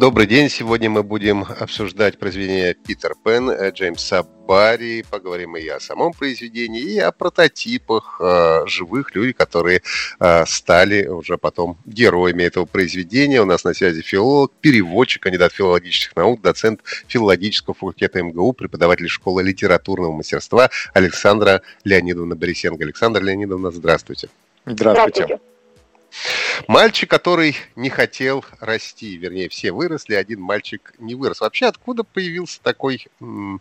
Добрый день. Сегодня мы будем обсуждать произведение Питер Пен э, Джеймса Барри. Поговорим и о самом произведении, и о прототипах э, живых людей, которые э, стали уже потом героями этого произведения. У нас на связи филолог, переводчик, кандидат филологических наук, доцент филологического факультета МГУ, преподаватель школы литературного мастерства Александра Леонидовна Борисенко. Александра Леонидовна, здравствуйте. Здравствуйте. здравствуйте. Мальчик, который не хотел расти, вернее, все выросли, один мальчик не вырос. Вообще, откуда появился такой м-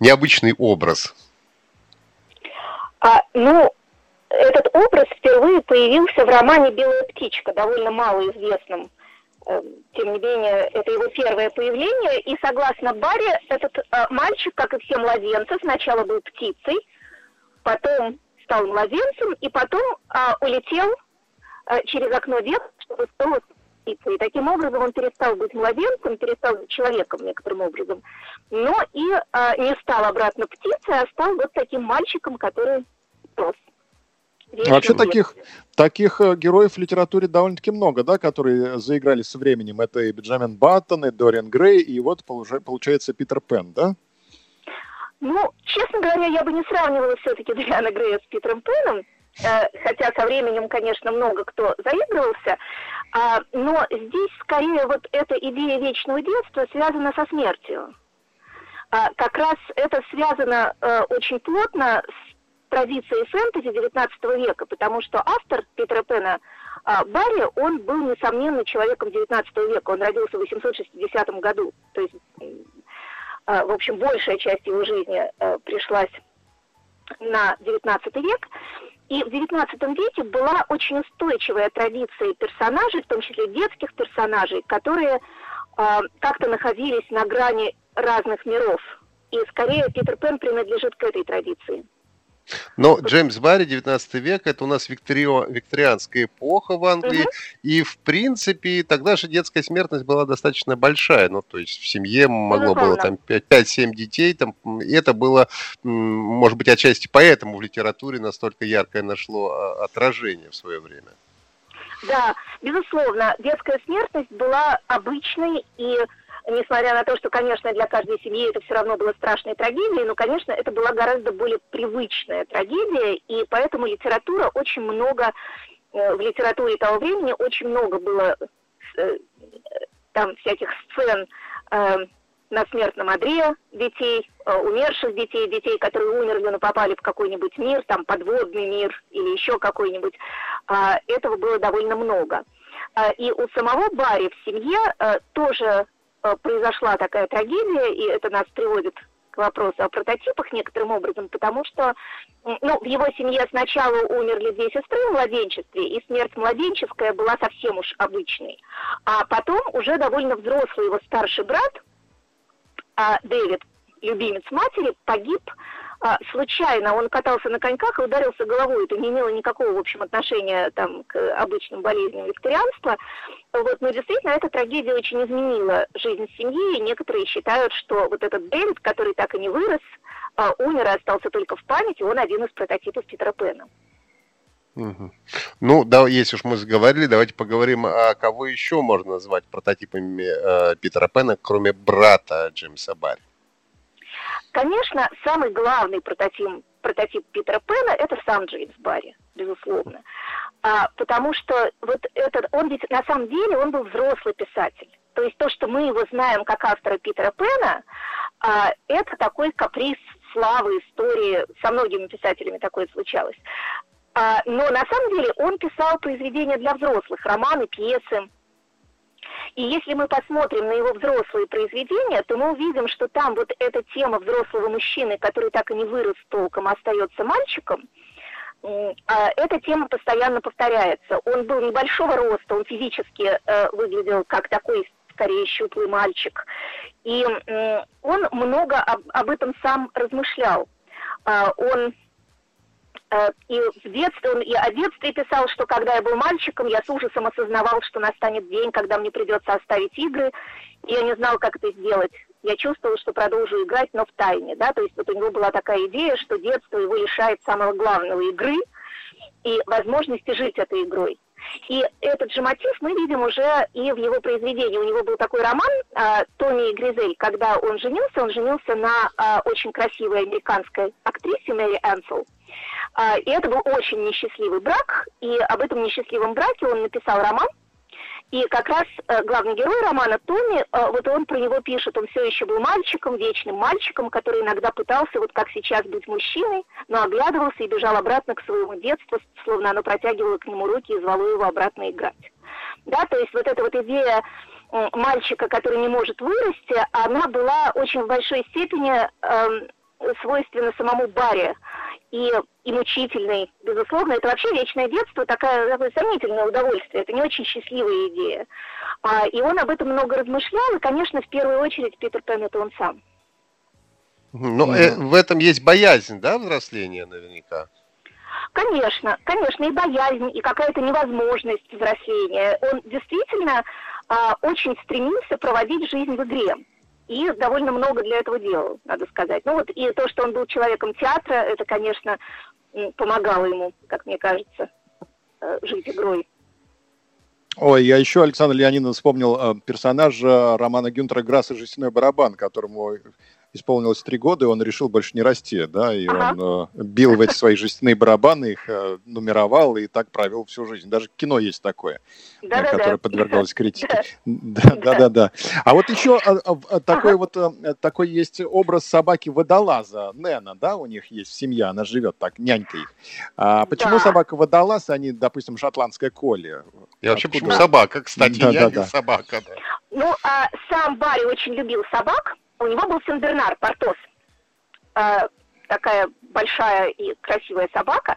необычный образ? А, ну, этот образ впервые появился в романе «Белая птичка», довольно малоизвестном. Эм, тем не менее, это его первое появление. И согласно Барри, этот э, мальчик, как и все младенцы, сначала был птицей, потом стал младенцем, и потом э, улетел Э, через окно вверх, чтобы снова спуститься. И таким образом он перестал быть младенцем, перестал быть человеком некоторым образом, но и а, не стал обратно птицей, а стал вот таким мальчиком, который рос. Вообще таких, таких э, героев в литературе довольно-таки много, да, которые заиграли со временем. Это и Бенджамин Баттон, и Дориан Грей, и вот получается Питер Пен, да? Ну, честно говоря, я бы не сравнивала все-таки Дориана Грея с Питером Пеном. Э, хотя со временем, конечно, много кто заигрывался, а, но здесь скорее вот эта идея вечного детства связана со смертью. А, как раз это связано э, очень плотно с традицией фэнтези XIX века, потому что автор Питера Пена а, Барри, он был, несомненно, человеком XIX века. Он родился в 860 году. То есть, в общем, большая часть его жизни э, пришлась на XIX век. И в XIX веке была очень устойчивая традиция персонажей, в том числе детских персонажей, которые э, как-то находились на грани разных миров. И скорее Питер Пен принадлежит к этой традиции. Но Джеймс Барри, 19 век, это у нас викторио, викторианская эпоха в Англии, угу. и в принципе тогда же детская смертность была достаточно большая, ну то есть в семье могло было там 5-7 детей, там, и это было, может быть, отчасти поэтому в литературе настолько яркое нашло а, отражение в свое время. Да, безусловно, детская смертность была обычной и несмотря на то, что, конечно, для каждой семьи это все равно было страшной трагедией, но, конечно, это была гораздо более привычная трагедия, и поэтому литература очень много, э, в литературе того времени очень много было э, там всяких сцен э, на смертном одре детей, умерших детей, детей, которые умерли, но попали в какой-нибудь мир, там подводный мир или еще какой-нибудь. А, этого было довольно много. А, и у самого Барри в семье тоже Э, произошла такая трагедия, и это нас приводит к вопросу о прототипах некоторым образом, потому что ну, в его семье сначала умерли две сестры в младенчестве, и смерть младенческая была совсем уж обычной. А потом уже довольно взрослый его старший брат, а Дэвид, любимец матери, погиб а, случайно он катался на коньках и ударился головой. Это не имело никакого, в общем, отношения там, к обычным болезням викторианства. Вот, но действительно, эта трагедия очень изменила жизнь семьи, и некоторые считают, что вот этот Дэвид, который так и не вырос, а, умер и остался только в памяти, он один из прототипов Питера Пэна. Угу. Ну, да, если уж мы заговорили, давайте поговорим, а кого еще можно назвать прототипами э, Питера Пэна, кроме брата Джеймса Барри. Конечно, самый главный прототип, прототип Питера Пэна – это сам Джеймс Барри, безусловно. А, потому что вот этот, он ведь на самом деле, он был взрослый писатель. То есть то, что мы его знаем как автора Питера Пэна, а, это такой каприз славы, истории. Со многими писателями такое случалось. А, но на самом деле он писал произведения для взрослых, романы, пьесы. И если мы посмотрим на его взрослые произведения, то мы увидим, что там вот эта тема взрослого мужчины, который так и не вырос толком, а остается мальчиком, эта тема постоянно повторяется. Он был небольшого роста, он физически э, выглядел как такой скорее щуплый мальчик. И он много об, об этом сам размышлял. А, он Э, и в детстве он и о детстве писал, что когда я был мальчиком, я с ужасом осознавал, что настанет день, когда мне придется оставить игры, и я не знал, как это сделать. Я чувствовал, что продолжу играть, но в тайне, да, то есть вот у него была такая идея, что детство его лишает самого главного игры и возможности жить этой игрой. И этот же мотив мы видим уже и в его произведении. У него был такой роман э, «Тони и Гризель». Когда он женился, он женился на э, очень красивой американской актрисе Мэри Энсел. Э, и это был очень несчастливый брак, и об этом несчастливом браке он написал роман, и как раз э, главный герой романа Томми, э, вот он про него пишет, он все еще был мальчиком, вечным мальчиком, который иногда пытался, вот как сейчас, быть мужчиной, но оглядывался и бежал обратно к своему детству, словно оно протягивало к нему руки и звало его обратно играть. Да, то есть вот эта вот идея мальчика, который не может вырасти, она была очень в большой степени э, свойственна самому Барри и, и мучительный, безусловно. Это вообще вечное детство, такое, такое сомнительное удовольствие, это не очень счастливая идея. А, и он об этом много размышлял, и, конечно, в первую очередь Питер Пен это он сам. Но ну, э, в этом есть боязнь, да, взросления наверняка? Конечно, конечно, и боязнь, и какая-то невозможность взросления. Он действительно а, очень стремился проводить жизнь в игре и довольно много для этого делал, надо сказать. Ну вот и то, что он был человеком театра, это, конечно, помогало ему, как мне кажется, э, жить игрой. Ой, я еще, Александр Леонидович, вспомнил э, персонажа романа Гюнтера Грасса «Жестяной барабан», которому исполнилось три года, и он решил больше не расти, да, и ага. он э, бил в эти свои жестяные барабаны, их э, нумеровал и так провел всю жизнь. Даже кино есть такое, э, да, которое да. подвергалось критике. Да, да, да, да. А вот еще а, а, а, такой вот э, такой есть образ собаки водолаза Нена, да, у них есть семья, она живет так, нянька их. А почему да. собака водолаз, а не, допустим, шотландская коли? Я вообще почему собака, кстати, да, я да, да. собака. Да. Ну, а сам Барри очень любил собак, у него был Сенбернар, Портос, э, такая большая и красивая собака,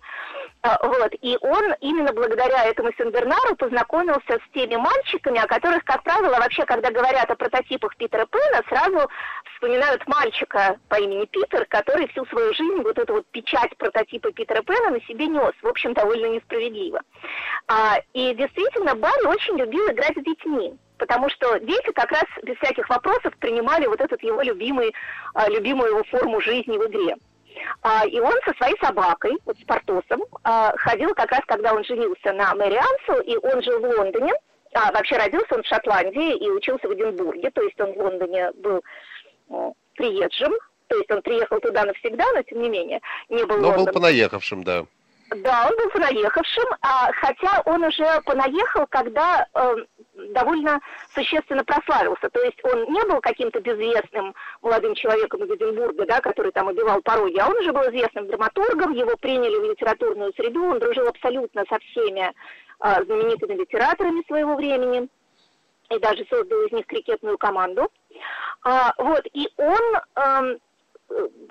э, вот, и он именно благодаря этому Сенбернару познакомился с теми мальчиками, о которых, как правило, вообще, когда говорят о прототипах Питера Пэна, сразу вспоминают мальчика по имени Питер, который всю свою жизнь вот эту вот печать прототипа Питера Пэна на себе нес, в общем, довольно несправедливо. А, и действительно, Барри очень любил играть с детьми потому что дети как раз без всяких вопросов принимали вот этот его любимый, а, любимую его форму жизни в игре. А, и он со своей собакой, вот с Портосом, а, ходил как раз, когда он женился на Мэри Ансел, и он жил в Лондоне. А, вообще родился он в Шотландии и учился в Эдинбурге, то есть он в Лондоне был приезжим, то есть он приехал туда навсегда, но тем не менее не был Но Лондон. был понаехавшим, да. Да, он был понаехавшим, а, хотя он уже понаехал, когда э, довольно существенно прославился. То есть он не был каким-то безвестным молодым человеком из Эдинбурга, да, который там убивал пороги, а он уже был известным драматургом, его приняли в литературную среду, он дружил абсолютно со всеми э, знаменитыми литераторами своего времени и даже создал из них крикетную команду. А, вот, и он э,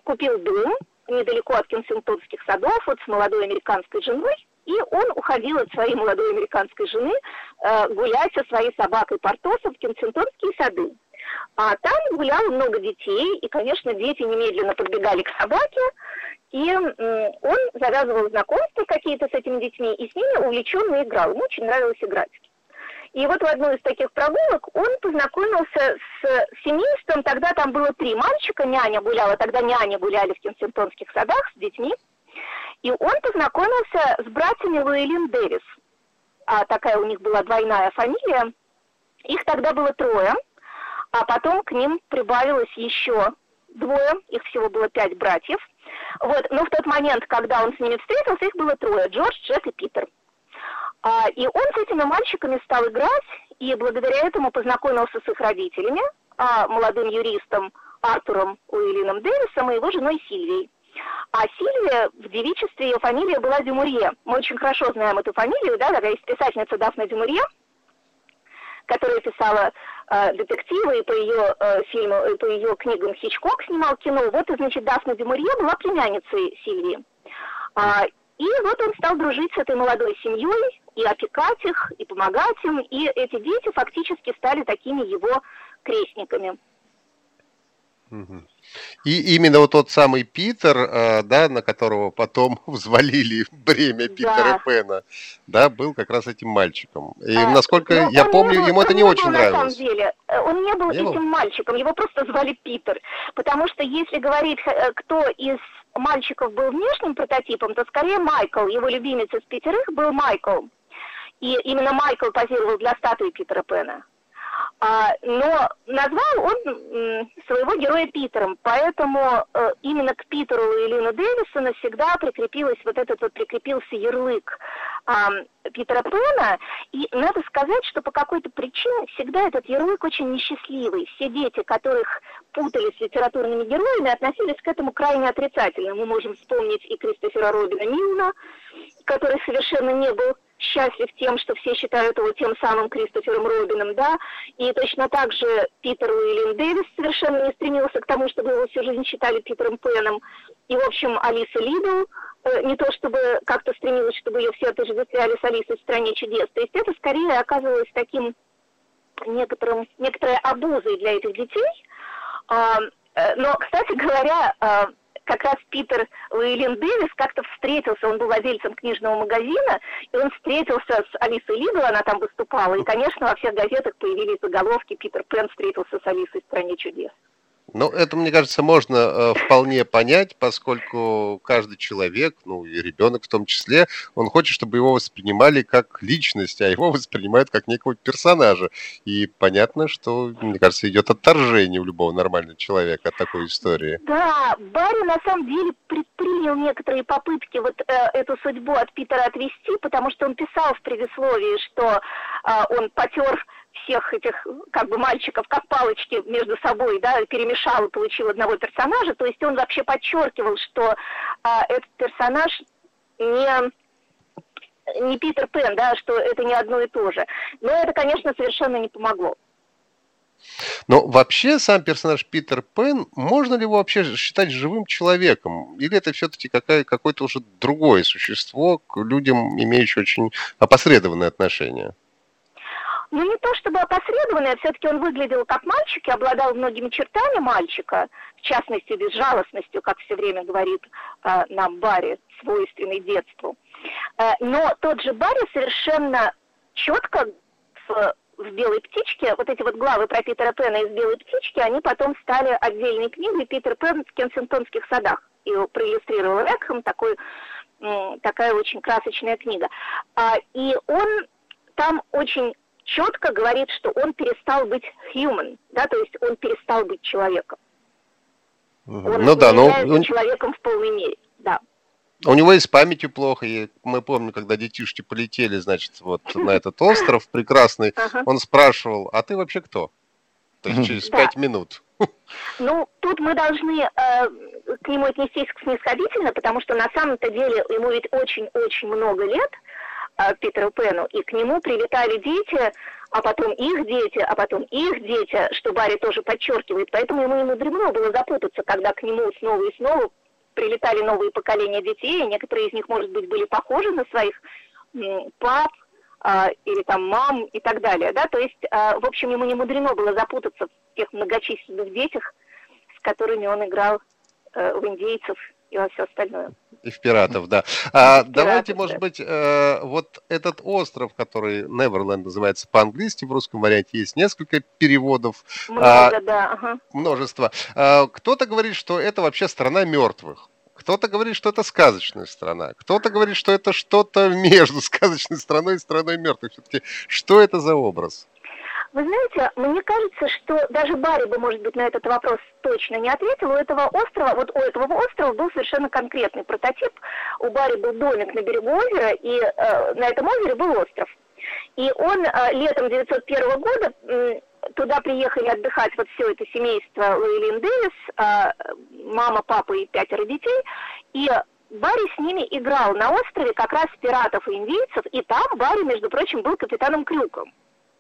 купил дом, недалеко от Кенсингтонских садов, вот с молодой американской женой, и он уходил от своей молодой американской жены гулять со своей собакой Портосом в Кенсингтонские сады. А там гуляло много детей, и, конечно, дети немедленно подбегали к собаке, и э, он завязывал знакомства какие-то с этими детьми, и с ними увлеченно играл. Ему очень нравилось играть. И вот в одной из таких прогулок он познакомился с семейством, тогда там было три мальчика, няня гуляла, тогда няня гуляли в Кенсингтонских садах с детьми. И он познакомился с братьями Луэлин Дэвис. А такая у них была двойная фамилия. Их тогда было трое, а потом к ним прибавилось еще двое, их всего было пять братьев. Вот, но в тот момент, когда он с ними встретился, их было трое, Джордж, Джек и Питер. А, и он с этими мальчиками стал играть, и благодаря этому познакомился с их родителями, а, молодым юристом Артуром Уиллином Дэвисом и его женой Сильвией. А Сильвия в девичестве, ее фамилия была Дюмурье. Мы очень хорошо знаем эту фамилию, да, такая есть писательница Дафна Дюмурье, которая писала э, детективы, и по ее э, фильму, по ее книгам Хичкок снимал кино. Вот, и, значит, Дафна Дюмурье была племянницей Сильвии. А, и вот он стал дружить с этой молодой семьей, и опекать их, и помогать им, и эти дети фактически стали такими его крестниками. И именно вот тот самый Питер, э, да, на которого потом взвалили бремя Питера да. Пэна, да, был как раз этим мальчиком. И а, насколько ну, я помню, был, ему это не, не очень был, нравилось. На самом деле, э, он не был не этим был? мальчиком, его просто звали Питер. Потому что если говорить, кто из мальчиков был внешним прототипом, то скорее Майкл, его любимец из пятерых был Майкл. И именно Майкл позировал для статуи Питера Пэна. А, но назвал он своего героя Питером, поэтому э, именно к Питеру и Лину Дэвису навсегда прикрепилась вот этот вот прикрепился ярлык Питера Пэна, и надо сказать, что по какой-то причине всегда этот ярлык очень несчастливый. Все дети, которых путали с литературными героями, относились к этому крайне отрицательно. Мы можем вспомнить и Кристофера Робина Милна, который совершенно не был счастлив тем, что все считают его тем самым Кристофером Робином, да, и точно так же Питер Уильям Дэвис совершенно не стремился к тому, чтобы его всю жизнь считали Питером Пеном, и, в общем, Алиса Лидл э, не то чтобы как-то стремилась, чтобы ее все отождествляли с Алисой в «Стране чудес», то есть это скорее оказывалось таким некоторым, некоторой обузой для этих детей, а, э, но, кстати говоря, а, как раз Питер Уильям Дэвис как-то встретился, он был владельцем книжного магазина, и он встретился с Алисой Лидл, она там выступала, и, конечно, во всех газетах появились заголовки «Питер Пен встретился с Алисой в «Стране чудес». Ну, это, мне кажется, можно э, вполне понять, поскольку каждый человек, ну и ребенок в том числе, он хочет, чтобы его воспринимали как личность, а его воспринимают как некого персонажа. И понятно, что, мне кажется, идет отторжение у любого нормального человека от такой истории. Да, Барри на самом деле предпринял некоторые попытки вот э, эту судьбу от Питера отвести, потому что он писал в предисловии, что э, он потер всех этих как бы мальчиков как палочки между собой, да, перемешал и получил одного персонажа. То есть он вообще подчеркивал, что а, этот персонаж не не Питер Пен, да, что это не одно и то же. Но это, конечно, совершенно не помогло. Но вообще сам персонаж Питер Пен, можно ли его вообще считать живым человеком? Или это все-таки какое-то уже другое существо к людям, имеющее очень опосредованное отношение? Ну, не то чтобы а все-таки он выглядел как мальчик и обладал многими чертами мальчика, в частности, безжалостностью, как все время говорит э, нам Барри, свойственный детству. Э, но тот же Барри совершенно четко в, в «Белой птичке», вот эти вот главы про Питера Пэна из «Белой птички», они потом стали отдельной книгой «Питер Пен в Кенсингтонских садах». И проиллюстрировал Экхэм, такой, такая очень красочная книга. А, и он там очень четко говорит, что он перестал быть human, да, то есть он перестал быть человеком. Он ну да, но он... человеком в полной мере, да. У него и с памятью плохо, и мы помним, когда детишки полетели, значит, вот на этот остров прекрасный, он спрашивал, а ты вообще кто? То есть через пять минут. Ну, тут мы должны э, к нему отнестись снисходительно, потому что на самом-то деле ему ведь очень-очень много лет, Питеру Пену, и к нему прилетали дети, а потом их дети, а потом их дети, что Барри тоже подчеркивает. Поэтому ему не мудрено было запутаться, когда к нему снова и снова прилетали новые поколения детей, и некоторые из них, может быть, были похожи на своих пап, а, или там мам и так далее, да, то есть, а, в общем, ему не мудрено было запутаться в тех многочисленных детях, с которыми он играл э, в индейцев и во все остальное. И в пиратов, да. А, пиратов, давайте, может да. быть, э, вот этот остров, который Неверленд называется по-английски, в русском варианте есть несколько переводов. Много, а, да. Ага. Множество. А, кто-то говорит, что это вообще страна мертвых. Кто-то говорит, что это сказочная страна. Кто-то говорит, что это что-то между сказочной страной и страной мертвых. Все-таки что это за образ? Вы знаете, мне кажется, что даже Барри бы, может быть, на этот вопрос точно не ответил. У этого острова, вот у этого острова был совершенно конкретный прототип. У Барри был домик на берегу озера, и э, на этом озере был остров. И он э, летом 901 года э, туда приехали отдыхать вот все это семейство Луэлин Дэвис, э, мама, папа и пятеро детей. И Барри с ними играл на острове как раз пиратов и индейцев, и там Барри, между прочим, был капитаном Крюком.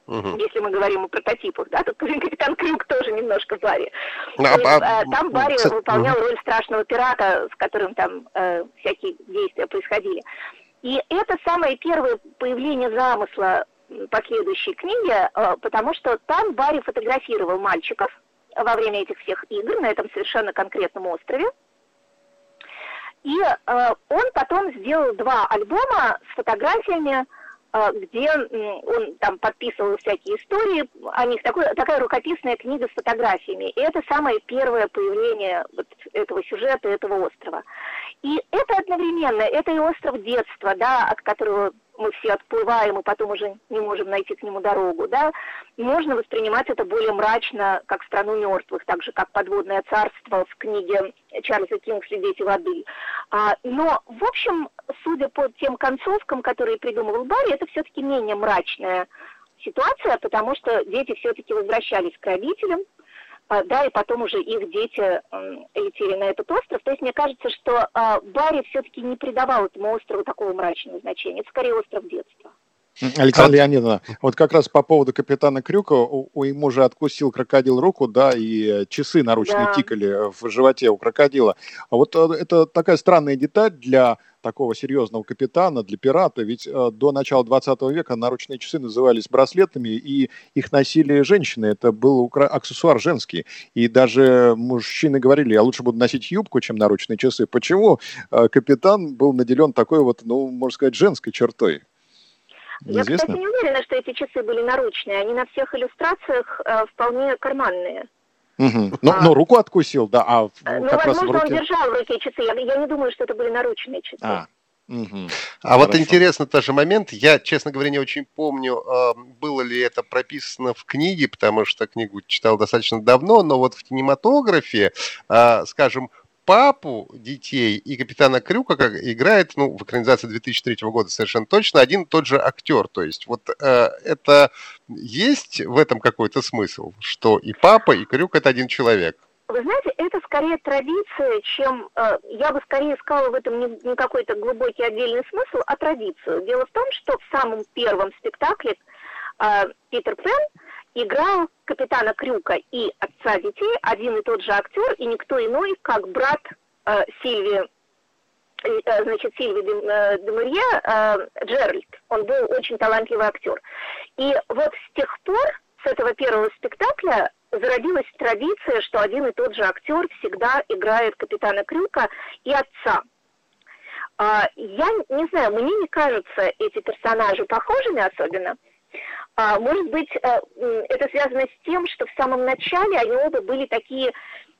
Угу. Если мы говорим о прототипах, да, тут капитан Крюк тоже немножко Барри. Ну, а, а, э, там Барри ц... выполнял роль страшного пирата, с которым там э, всякие действия происходили. И это самое первое появление замысла последующей книги, э, потому что там Барри фотографировал мальчиков, во время этих всех игр на этом совершенно конкретном острове. И э, он потом сделал два альбома с фотографиями, где он там подписывал всякие истории о них. Такой, такая рукописная книга с фотографиями. И это самое первое появление вот этого сюжета, этого острова. И это одновременно, это и остров детства, да, от которого мы все отплываем и потом уже не можем найти к нему дорогу, да, можно воспринимать это более мрачно, как страну мертвых, так же, как подводное царство в книге Чарльза Кингсли «Дети воды». А, но, в общем, судя по тем концовкам, которые придумывал Барри, это все-таки менее мрачная ситуация, потому что дети все-таки возвращались к родителям, да, и потом уже их дети летели на этот остров. То есть мне кажется, что а, Барри все-таки не придавал этому острову такого мрачного значения. Это скорее остров детства. Александра Леонидовна, вот как раз по поводу капитана Крюка, у, у ему же откусил крокодил руку, да, и часы наручные да. тикали в животе у крокодила. А вот э, это такая странная деталь для такого серьезного капитана, для пирата, ведь э, до начала 20 века наручные часы назывались браслетами, и их носили женщины, это был аксессуар женский. И даже мужчины говорили, я лучше буду носить юбку, чем наручные часы. Почему э, капитан был наделен такой вот, ну, можно сказать, женской чертой? Неизвестно? Я, кстати, не уверена, что эти часы были наручные. Они на всех иллюстрациях э, вполне карманные. Угу. Но, а, но руку откусил, да. А э, ну, как возможно, раз в руке... он держал в руке часы. Я, я не думаю, что это были наручные часы. А. Угу. А вот интересно тоже момент. Я, честно говоря, не очень помню, э, было ли это прописано в книге, потому что книгу читал достаточно давно, но вот в кинематографе, э, скажем, папу детей и капитана Крюка как играет, ну, в экранизации 2003 года совершенно точно один и тот же актер. То есть вот э, это есть в этом какой-то смысл, что и папа, и Крюк это один человек. Вы знаете, это скорее традиция, чем э, я бы скорее искала в этом не, не какой-то глубокий отдельный смысл, а традицию. Дело в том, что в самом первом спектакле э, Питер Пен играл капитана Крюка и отца детей один и тот же актер, и никто иной, как брат э, Сильви, э, значит, Сильви э, Демурье, э, Джеральд. Он был очень талантливый актер. И вот с тех пор, с этого первого спектакля, зародилась традиция, что один и тот же актер всегда играет капитана Крюка и отца. А, я не знаю, мне не кажутся эти персонажи похожими особенно, а, может быть, э, это связано с тем, что в самом начале они оба были такие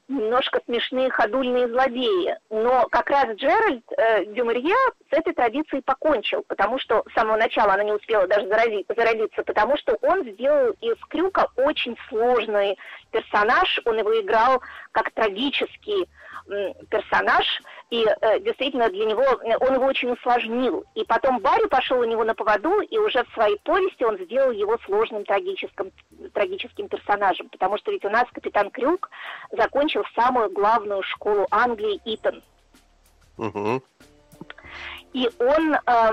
немножко смешные ходульные злодеи. Но как раз Джеральд э, Дюмарье с этой традицией покончил, потому что с самого начала она не успела даже зарази, зародиться, потому что он сделал из Крюка очень сложный персонаж, он его играл как трагический персонаж, и э, действительно для него, он его очень усложнил. И потом Барри пошел у него на поводу, и уже в своей повести он сделал его сложным трагическим, трагическим персонажем, потому что ведь у нас капитан Крюк закончил самую главную школу Англии Итон. Угу. И он э,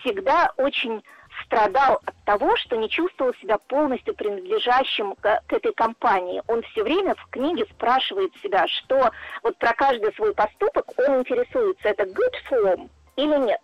всегда очень страдал от того, что не чувствовал себя полностью принадлежащим к, к этой компании. Он все время в книге спрашивает себя, что вот про каждый свой поступок он интересуется, это good form или нет.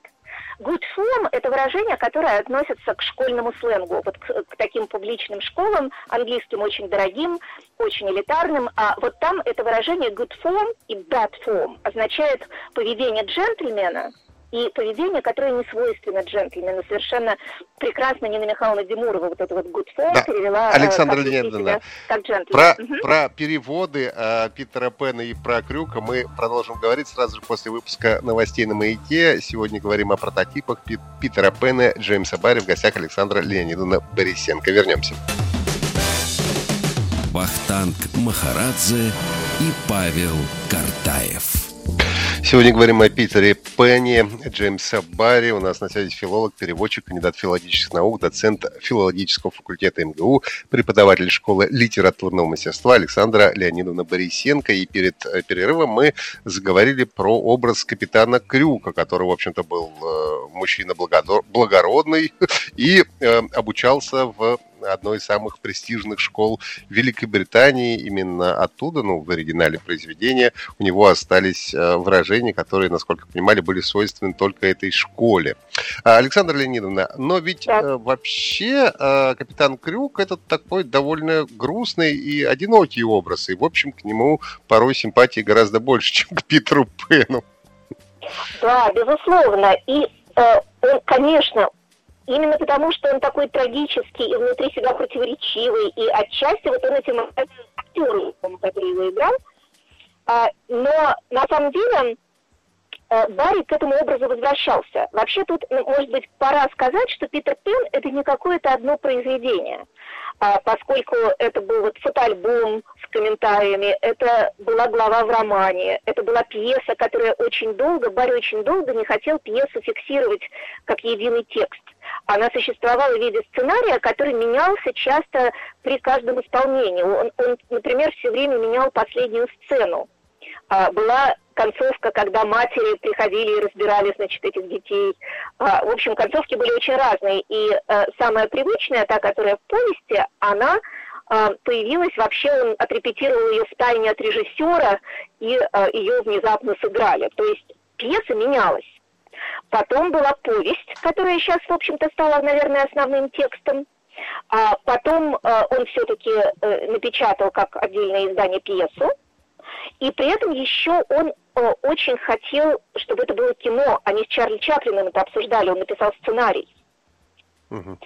Good form – это выражение, которое относится к школьному сленгу, вот к, к таким публичным школам, английским очень дорогим, очень элитарным, а вот там это выражение good form и bad form означает поведение джентльмена – и поведение, которое не свойственно джентльмену. Совершенно прекрасно Нина Михайловна Димурова вот это вот good form да. перевела э, Александра Леонидовна, как джентльмен. Про, угу. про переводы э, Питера Пена и про Крюка мы продолжим говорить сразу же после выпуска новостей на «Маяке». Сегодня говорим о прототипах Пит, Питера Пена, Джеймса Барри. В гостях Александра Леонидовна Борисенко. Вернемся. Вахтанг Махарадзе и Павел Картаев. Сегодня говорим о Питере Пенни, Джеймса Барри. У нас на связи филолог, переводчик, кандидат филологических наук, доцент филологического факультета МГУ, преподаватель школы литературного мастерства Александра Леонидовна Борисенко. И перед э, перерывом мы заговорили про образ капитана Крюка, который, в общем-то, был э, мужчина благородный и э, обучался в одной из самых престижных школ Великобритании. Именно оттуда, ну, в оригинале произведения, у него остались э, выражения, которые, насколько понимали, были свойственны только этой школе. А, Александра Леонидовна, но ведь да. вообще капитан Крюк это такой довольно грустный и одинокий образ, и, в общем, к нему порой симпатии гораздо больше, чем к Питеру Пену. Да, безусловно. И э, он, конечно, именно потому, что он такой трагический и внутри себя противоречивый, и отчасти вот он этим актером, который его играл. А, но на самом деле э, Барри к этому образу возвращался. Вообще тут, ну, может быть, пора сказать, что Питер Пен – это не какое-то одно произведение а, поскольку это был вот фотоальбом с комментариями, это была глава в романе, это была пьеса, которая очень долго, Барри очень долго не хотел пьесу фиксировать как единый текст. Она существовала в виде сценария, который менялся часто при каждом исполнении. Он, он например, все время менял последнюю сцену. А, была концовка, когда матери приходили и разбирали, значит, этих детей. А, в общем, концовки были очень разные. И а, самая привычная, та, которая в повести, она появилась, вообще он отрепетировал ее в тайне от режиссера, и а, ее внезапно сыграли. То есть пьеса менялась. Потом была повесть, которая сейчас, в общем-то, стала, наверное, основным текстом. А потом а, он все-таки а, напечатал как отдельное издание пьесу. И при этом еще он э, очень хотел, чтобы это было кино. Они с Чарли Чаплином это обсуждали, он написал сценарий. Угу.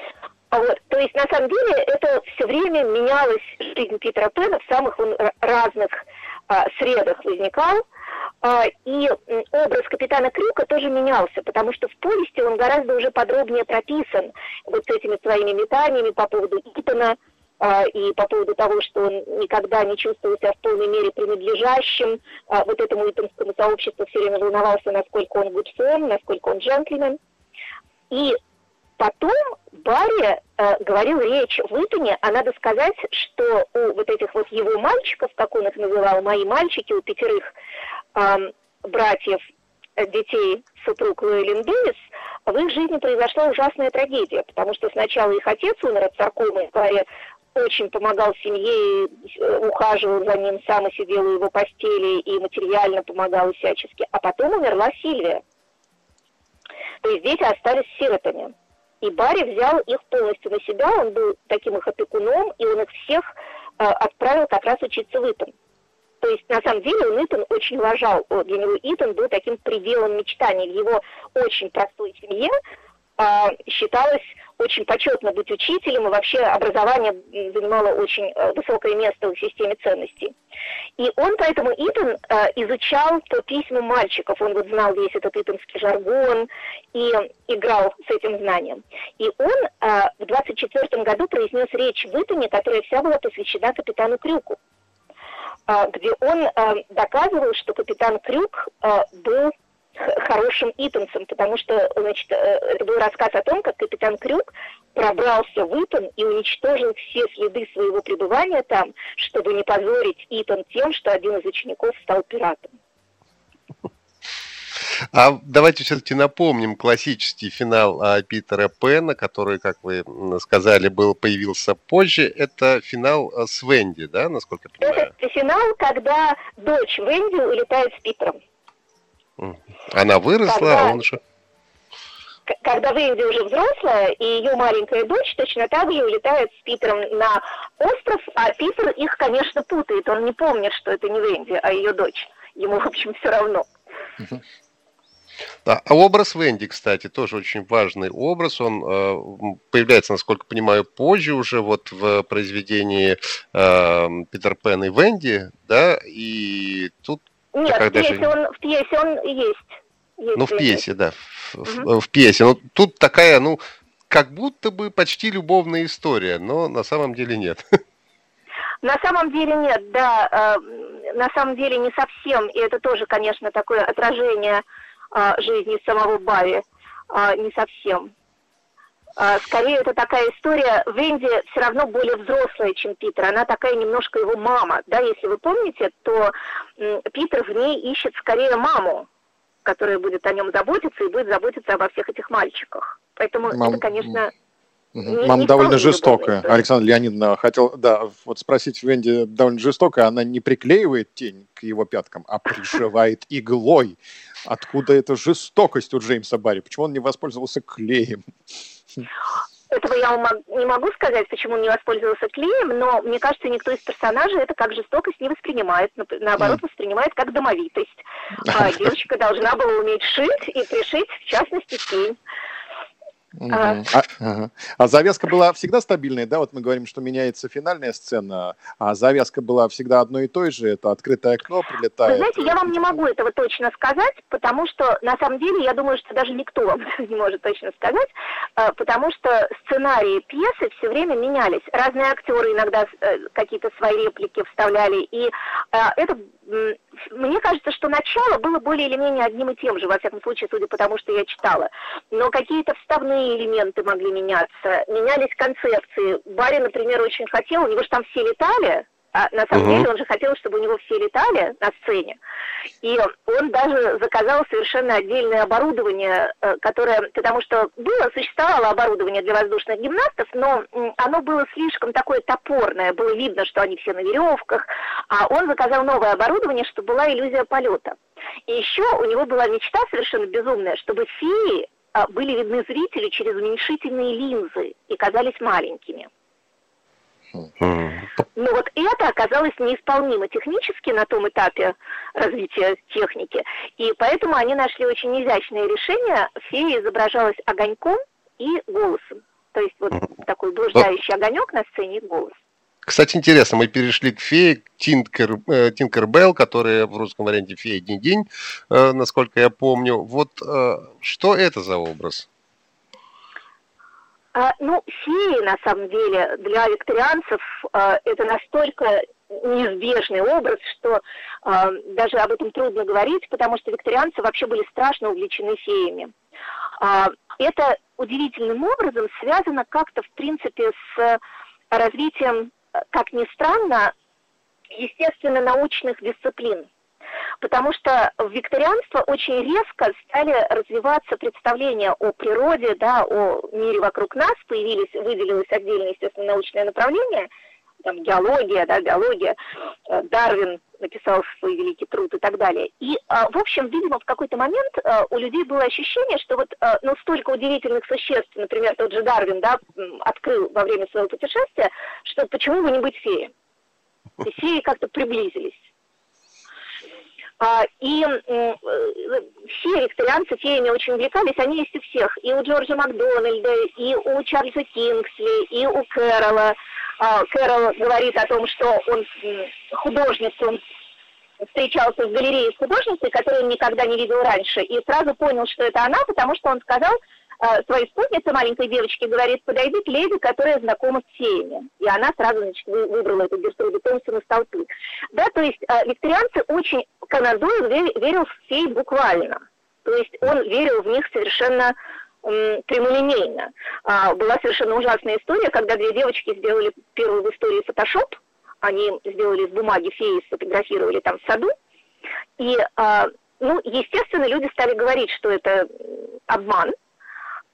Вот, то есть, на самом деле, это все время менялась жизнь Питера Пэна, в самых он разных а, средах возникал. А, и образ капитана Крюка тоже менялся, потому что в повести он гораздо уже подробнее прописан вот с этими своими метаниями по поводу Итана, а, и по поводу того, что он никогда не чувствовал себя в полной мере принадлежащим а, вот этому итонскому сообществу, все время волновался, насколько он гудсон, насколько он джентльмен. И потом Барри э, говорил речь в Итоне, а надо сказать, что у вот этих вот его мальчиков, как он их называл, мои мальчики, у пятерых э, братьев, детей супруг Луэлин Дэвис, в их жизни произошла ужасная трагедия, потому что сначала их отец умер от саркомы, говоря, очень помогал семье, э, ухаживал за ним, сам и сидел у его постели и материально помогал всячески. А потом умерла Сильвия. То есть дети остались сиротами. И Барри взял их полностью на себя, он был таким их опекуном, и он их всех э, отправил как раз учиться в Итан. То есть, на самом деле, он Итан очень уважал. Для него Итан был таким пределом мечтаний. В его очень простой семье считалось очень почетно быть учителем, и вообще образование занимало очень э, высокое место в системе ценностей. И он поэтому Итан э, изучал по письмам мальчиков, он вот знал весь этот итанский жаргон и играл с этим знанием. И он э, в 24 году произнес речь в Итане, которая вся была посвящена капитану Крюку где он доказывал, что капитан Крюк был хорошим итонцем, потому что значит, э, это был рассказ о том, как капитан Крюк пробрался в Итон и уничтожил все следы своего пребывания там, чтобы не позорить Итон тем, что один из учеников стал пиратом. А давайте все-таки напомним классический финал а, Питера Пэна, который, как вы сказали, был появился позже. Это финал а, с Венди, да, насколько я понимаю? Это финал, когда дочь Венди улетает с Питером. Она выросла, когда, а он же... Когда Венди уже взрослая, и ее маленькая дочь точно так же улетает с Питером на остров, а Питер их, конечно, путает. Он не помнит, что это не Венди, а ее дочь. Ему, в общем, все равно. Да, а образ Венди, кстати, тоже очень важный образ. Он э, появляется, насколько понимаю, позже уже вот в произведении э, Питер Пен и Венди, да, и тут нет, в пьесе, даже... он, в пьесе он есть. есть ну, в пьесе, да, в, угу. в, в пьесе. Но тут такая, ну, как будто бы почти любовная история, но на самом деле нет. На самом деле нет, да, э, на самом деле не совсем, и это тоже, конечно, такое отражение э, жизни самого Барри, э, не совсем. А, скорее, это такая история. Венди все равно более взрослая, чем Питер. Она такая немножко его мама. Да, если вы помните, то Питер в ней ищет скорее маму, которая будет о нем заботиться и будет заботиться обо всех этих мальчиках. Поэтому Мам... это, конечно, Мама довольно жестокая. Александра Леонидовна хотел, да, вот спросить Венди довольно жестокая. Она не приклеивает тень к его пяткам, а пришивает иглой. Откуда эта жестокость у Джеймса Барри? Почему он не воспользовался клеем? Этого я не могу сказать, почему он не воспользовался клеем, но мне кажется, никто из персонажей это как жестокость не воспринимает, наоборот, воспринимает как домовитость. А девочка должна была уметь шить и пришить, в частности, тень. А, ага. а завязка была всегда стабильной, да? Вот мы говорим, что меняется финальная сцена, а завязка была всегда одной и той же, это открытое окно прилетает. Вы знаете, я вам не могу этого точно сказать, потому что на самом деле я думаю, что даже никто вам не может точно сказать, а, потому что сценарии пьесы все время менялись. Разные актеры иногда э, какие-то свои реплики вставляли, и а, это мне кажется, что начало было более или менее одним и тем же, во всяком случае, судя по тому, что я читала. Но какие-то вставные элементы могли меняться, менялись концепции. Барри, например, очень хотел, у него же там все летали, а на самом угу. деле он же хотел, чтобы у него все летали на сцене. И он даже заказал совершенно отдельное оборудование, э, которое, потому что было, существовало оборудование для воздушных гимнастов, но оно было слишком такое топорное, было видно, что они все на веревках, а он заказал новое оборудование, чтобы была иллюзия полета. И еще у него была мечта совершенно безумная, чтобы феи а, были видны зрителю через уменьшительные линзы и казались маленькими. Но вот это оказалось неисполнимо технически на том этапе развития техники, и поэтому они нашли очень изящное решение. Фея изображалась огоньком и голосом. То есть вот такой блуждающий огонек на сцене и голос. Кстати, интересно, мы перешли к фее Тинкер, э, Тинкер Белл, которая в русском варианте фея день-день, э, насколько я помню. Вот э, что это за образ? А, ну, феи, на самом деле, для викторианцев а, это настолько неизбежный образ, что а, даже об этом трудно говорить, потому что викторианцы вообще были страшно увлечены феями. А, это удивительным образом связано как-то, в принципе, с развитием, как ни странно, естественно-научных дисциплин потому что в викторианство очень резко стали развиваться представления о природе, да, о мире вокруг нас, появились, выделилось отдельное, естественно, научное направление, там, геология, да, биология, э, Дарвин написал свой великий труд и так далее. И, а, в общем, видимо, в какой-то момент э, у людей было ощущение, что вот, э, ну, столько удивительных существ, например, тот же Дарвин, да, открыл во время своего путешествия, что почему бы не быть феей? И феи как-то приблизились. А, и э, все викторианцы феями очень увлекались, они есть у всех. И у Джорджа Макдональда, и у Чарльза Кингсли, и у Кэрола. А, Кэрол говорит о том, что он художник, он встречался в галерее с художницей, которую он никогда не видел раньше, и сразу понял, что это она, потому что он сказал, своей спутнице, маленькой девочке, говорит, подойди к леди, которая знакома с феями. И она сразу значит, выбрала эту Гертруду Томпсон из толпы. Да, то есть э, викторианцы очень, Конан Дойл верил в фей буквально. То есть он верил в них совершенно прямолинейно. А, была совершенно ужасная история, когда две девочки сделали первую в истории фотошоп. Они сделали из бумаги феи, сфотографировали там в саду. И, а, ну, естественно, люди стали говорить, что это обман,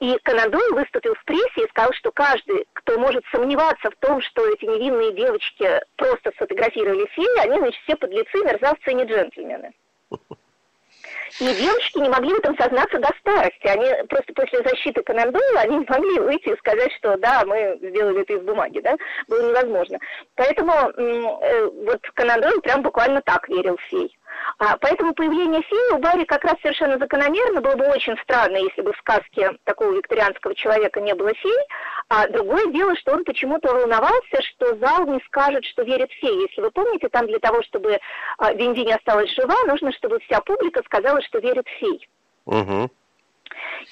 и Канадой выступил в прессе и сказал, что каждый, кто может сомневаться в том, что эти невинные девочки просто сфотографировали феи, они, значит, все подлецы, мерзавцы и не джентльмены. И девочки не могли в этом сознаться до старости. Они просто после защиты Конан они не могли выйти и сказать, что да, мы сделали это из бумаги, да, было невозможно. Поэтому э, вот Конан прям буквально так верил в фей. А, поэтому появление феи у Барри как раз совершенно закономерно. Было бы очень странно, если бы в сказке такого викторианского человека не было фей. А другое дело, что он почему-то волновался, что зал не скажет, что верит в феи. Если вы помните, там для того, чтобы а, Винди осталась жива, нужно, чтобы вся публика сказала, что верит в фей. Угу.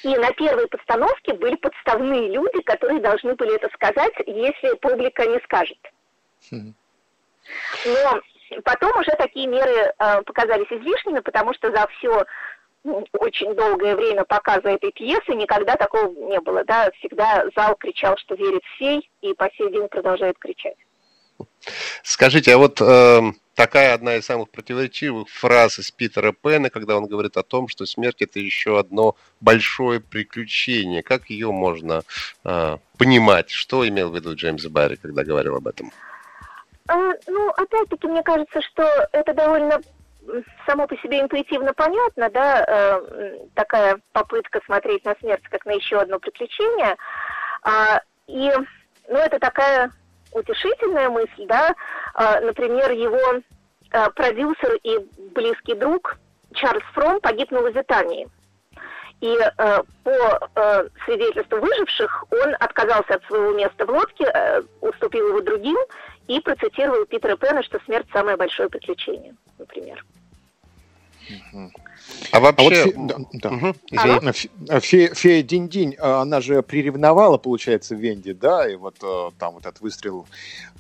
И на первой постановке были подставные люди, которые должны были это сказать, если публика не скажет. Но Потом уже такие меры э, показались излишними, потому что за все очень долгое время показа этой пьесы никогда такого не было. Да? Всегда зал кричал, что верит в фей, и по сей день продолжает кричать. Скажите, а вот э, такая одна из самых противоречивых фраз из Питера Пэна, когда он говорит о том, что смерть это еще одно большое приключение. Как ее можно э, понимать? Что имел в виду Джеймс Барри, когда говорил об этом? А, ну, опять-таки, мне кажется, что это довольно само по себе интуитивно понятно, да, э, такая попытка смотреть на смерть как на еще одно приключение. А, и, ну, это такая утешительная мысль, да, а, например, его а, продюсер и близкий друг Чарльз Фром погиб на Лузитании. И э, по э, свидетельству выживших он отказался от своего места в лодке, э, уступил его другим и процитировал Питера Пена, что смерть самое большое приключение, например. А вообще... А вот, да, да. Угу, Фея, Фея Динь-Динь, а, она же приревновала, получается, Венди, да, и вот э, там вот этот выстрел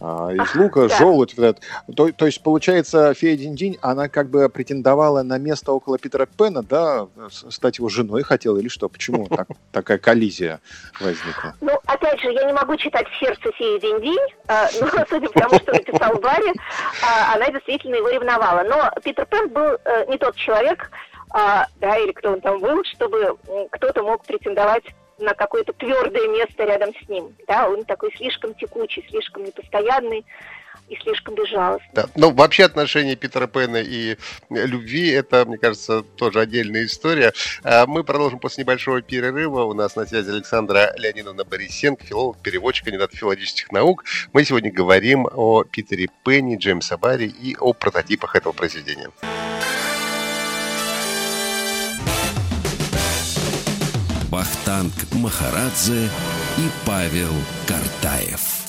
а, из лука, да. желудь. Вот этот. То, то есть, получается, Фея Динь-Динь, она как бы претендовала на место около Питера Пена, да, стать его женой хотела или что? Почему так, такая коллизия возникла? Ну, опять же, я не могу читать сердце Феи Динь-Динь, а, но судя по тому, что написал Барри, она действительно его ревновала. Но Питер Пен был э, не тот человек, а, да, или кто он там был, чтобы кто-то мог претендовать на какое-то твердое место рядом с ним. Да, он такой слишком текучий, слишком непостоянный и слишком безжалостный. Да. Ну, вообще отношения Питера Пэна и любви, это, мне кажется, тоже отдельная история. А, мы продолжим после небольшого перерыва. У нас на связи Александра Леонидовна Борисенко, филолог, переводчик, кандидат филологических наук. Мы сегодня говорим о Питере Пенни, Джеймса Барри и о прототипах этого произведения. Вахтанг Махарадзе и Павел Картаев.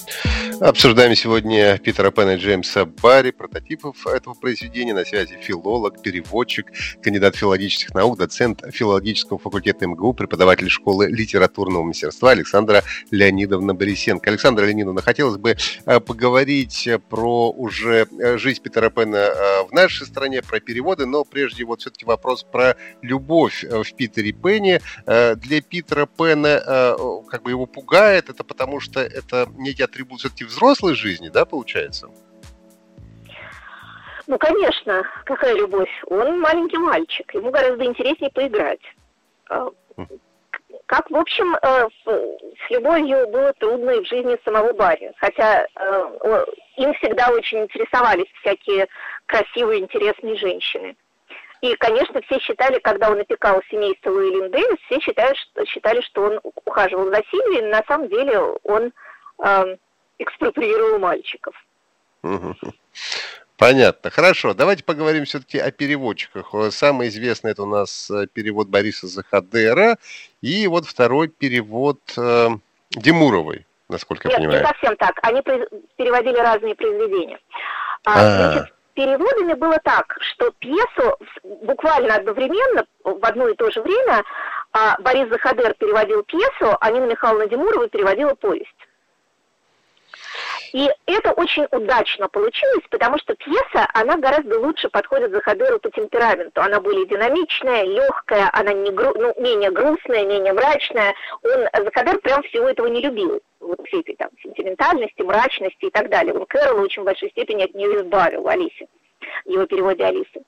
Обсуждаем сегодня Питера Пэна и Джеймса Барри, прототипов этого произведения. На связи филолог, переводчик, кандидат филологических наук, доцент филологического факультета МГУ, преподаватель школы литературного мастерства Александра Леонидовна Борисенко. Александра Леонидовна, хотелось бы э, поговорить про уже э, жизнь Питера Пэна э, в нашей стране, про переводы, но прежде вот все-таки вопрос про любовь в Питере Пэне. Для Питера Пэна как бы его пугает, это потому что это некий атрибут все-таки взрослой жизни, да, получается? Ну, конечно, какая любовь? Он маленький мальчик, ему гораздо интереснее поиграть. А, как, в общем, э, с любовью было трудно и в жизни самого Барри. Хотя э, им всегда очень интересовались всякие красивые, интересные женщины. И, конечно, все считали, когда он опекал семейство Луилин Дэвис, все считали, что, считали, что он ухаживал за Сильвией, на самом деле он э, экспроприировал мальчиков. Понятно. Хорошо. Давайте поговорим все-таки о переводчиках. Самый известный это у нас э, перевод Бориса Захадера. И вот второй перевод э, Демуровой, насколько Нет, я понимаю. не совсем так. Они переводили разные произведения. А, а. значит, переводами было так, что пьесу буквально одновременно, в одно и то же время, а, Борис Захадер переводил пьесу, а Нина Михайловна Демурова переводила повесть. И это очень удачно получилось, потому что пьеса, она гораздо лучше подходит Захадеру по темпераменту. Она более динамичная, легкая, она не гру... ну, менее грустная, менее мрачная. Он, Захадер прям всего этого не любил. Вот всей этой там сентиментальности, мрачности и так далее. Он Кэрола очень большой степени от нее избавил, Алисе его переводе Алисы.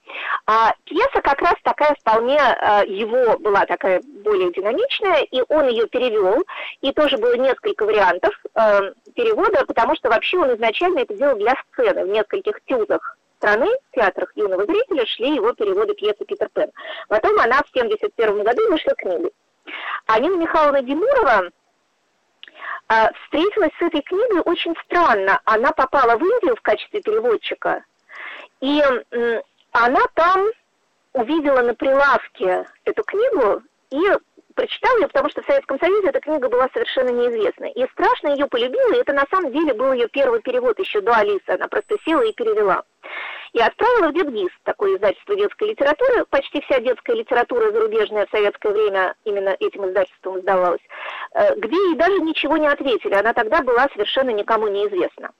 А пьеса как раз такая вполне а, его была такая более динамичная, и он ее перевел, и тоже было несколько вариантов а, перевода, потому что вообще он изначально это делал для сцены в нескольких тюзах страны, театрах юного зрителя шли его переводы пьесы Питер Пен. Потом она в 1971 году вышла книгой. А Нина Михайловна Демурова а, встретилась с этой книгой очень странно. Она попала в Индию в качестве переводчика, и она там увидела на прилавке эту книгу и прочитала ее, потому что в Советском Союзе эта книга была совершенно неизвестна. И страшно ее полюбила, и это на самом деле был ее первый перевод еще до Алисы. Она просто села и перевела. И отправила в Детгиз, такое издательство детской литературы. Почти вся детская литература зарубежная в советское время именно этим издательством издавалась, э, где ей даже ничего не ответили. Она тогда была совершенно никому неизвестна.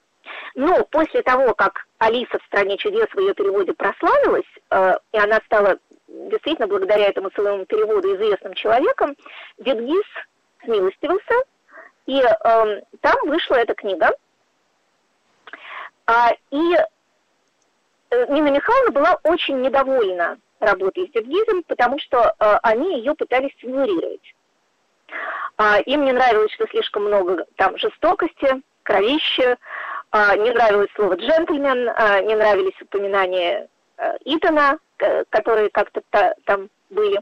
Но после того, как Алиса в «Стране чудес» в ее переводе прославилась, э, и она стала действительно благодаря этому своему переводу известным человеком, Дедгиз смилостивился, и э, там вышла эта книга. А, и э, Нина Михайловна была очень недовольна работой с Дедгизом, потому что э, они ее пытались цензурировать. А, им не нравилось, что слишком много там жестокости, кровища, не нравилось слово «джентльмен», а, не нравились упоминания а, Итана, которые как-то там были.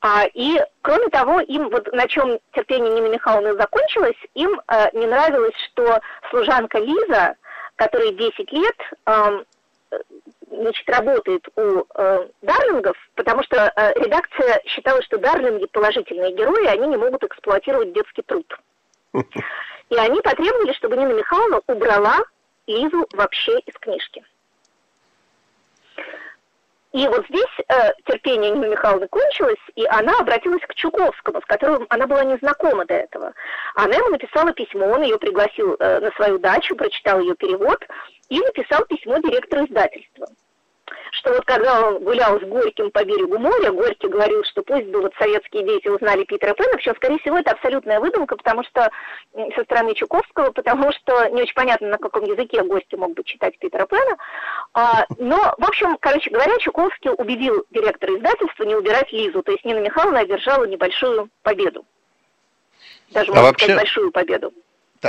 А, и, кроме того, им, вот на чем терпение Нины Михайловны закончилось, им а, не нравилось, что служанка Лиза, которой 10 лет, а, значит, работает у Дарлингов, потому что редакция считала, что Дарлинги положительные герои, они не могут эксплуатировать детский труд. И они потребовали, чтобы Нина Михайловна убрала Лизу вообще из книжки. И вот здесь э, терпение Нины Михайловны кончилось, и она обратилась к Чуковскому, с которым она была не знакома до этого. Она ему написала письмо, он ее пригласил э, на свою дачу, прочитал ее перевод и написал письмо директору издательства что вот когда он гулял с Горьким по берегу моря, Горький говорил, что пусть бы вот советские дети узнали Питера Пэна, все, скорее всего, это абсолютная выдумка, потому что со стороны Чуковского, потому что не очень понятно, на каком языке Горький мог бы читать Питера Пэна. А, но, в общем, короче говоря, Чуковский убедил директора издательства не убирать Лизу, то есть Нина Михайловна одержала небольшую победу. Даже, а можно вообще... сказать, большую победу.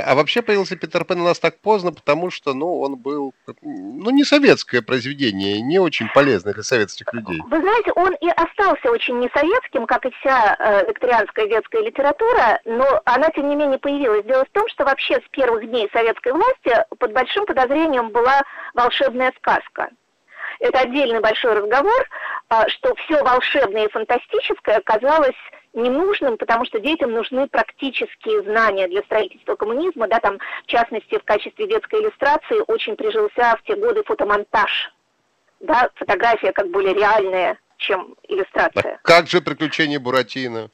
А вообще появился Питер Пен у нас так поздно, потому что, ну, он был, ну, не советское произведение, не очень полезное для советских людей. Вы знаете, он и остался очень не советским, как и вся э, викторианская детская литература, но она, тем не менее, появилась. Дело в том, что вообще с первых дней советской власти под большим подозрением была волшебная сказка. Это отдельный большой разговор, э, что все волшебное и фантастическое оказалось ненужным, потому что детям нужны практические знания для строительства коммунизма, да, там, в частности, в качестве детской иллюстрации очень прижился в те годы фотомонтаж, да, фотография как более реальная, чем иллюстрация. А как же приключения Буратино?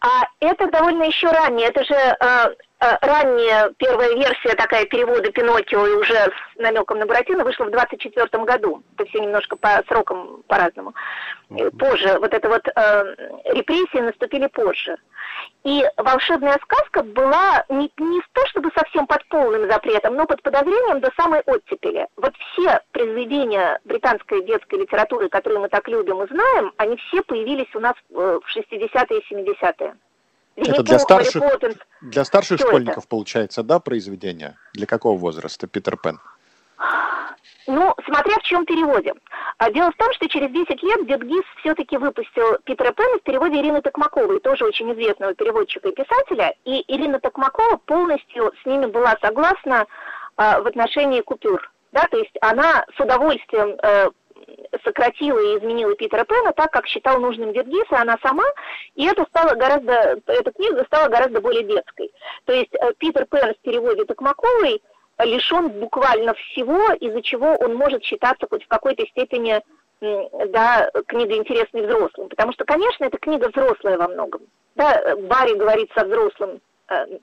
А это довольно еще ранее, это же э, ранняя первая версия такая перевода Пиноккио и уже с намеком на Буратино вышла в 24 году. Это все немножко по срокам по-разному. Позже, вот это вот э, репрессии наступили позже. И волшебная сказка была не, не то чтобы совсем под полным запретом, но под подозрением до самой оттепели. Вот все произведения британской детской литературы, которые мы так любим и знаем, они все появились у нас э, в 60-е и 70-е. Это для старших, для старших школьников это? получается, да, произведение? Для какого возраста Питер Пен? Ну, смотря в чем переводе. А дело в том, что через 10 лет Дед Гис все-таки выпустил Питера Пэна в переводе Ирины Токмаковой, тоже очень известного переводчика и писателя. И Ирина Токмакова полностью с ними была согласна а, в отношении купюр. Да, то есть она с удовольствием э, сократила и изменила Питера Пэна так, как считал нужным Дедгис, и она сама, и это стало гораздо, эта книга стала гораздо более детской. То есть э, Питер Пэн в переводе Токмаковой лишен буквально всего, из-за чего он может считаться хоть в какой-то степени да, книга интересной взрослым. Потому что, конечно, это книга взрослая во многом. Да, Барри говорит со взрослым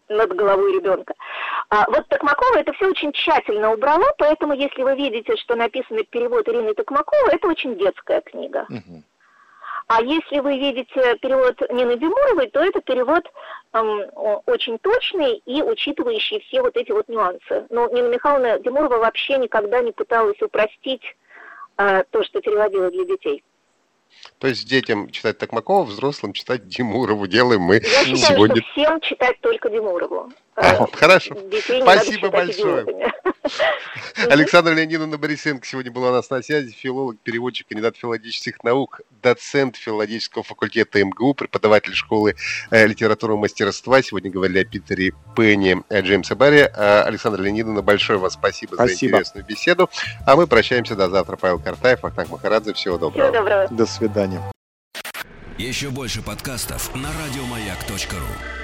над головой ребенка. А вот Токмакова это все очень тщательно убрала, поэтому если вы видите, что написано перевод Ирины Токмаковой, это очень детская книга. Угу. А если вы видите перевод Нины Демуровой, то это перевод эм, очень точный и учитывающий все вот эти вот нюансы. Но Нина Михайловна Демурова вообще никогда не пыталась упростить э, то, что переводила для детей. То есть детям читать Токмакова, взрослым читать Димурову. Делаем мы Я считаю, сегодня... что всем читать только Димурову. Хорошо. Спасибо большое. Александра Леонидовна Борисенко сегодня была у нас на связи. Филолог, переводчик, кандидат филологических наук, доцент филологического факультета МГУ, преподаватель школы э, литературы и мастерства. Сегодня говорили о Питере Пенни э, Джеймса Барри. А, Александра Леонидовна, большое вам спасибо, спасибо за интересную беседу. А мы прощаемся до завтра. Павел Картаев, Ахтанг Махарадзе. Всего доброго. Всего доброго. До свидания. Еще больше подкастов на радиомаяк.ру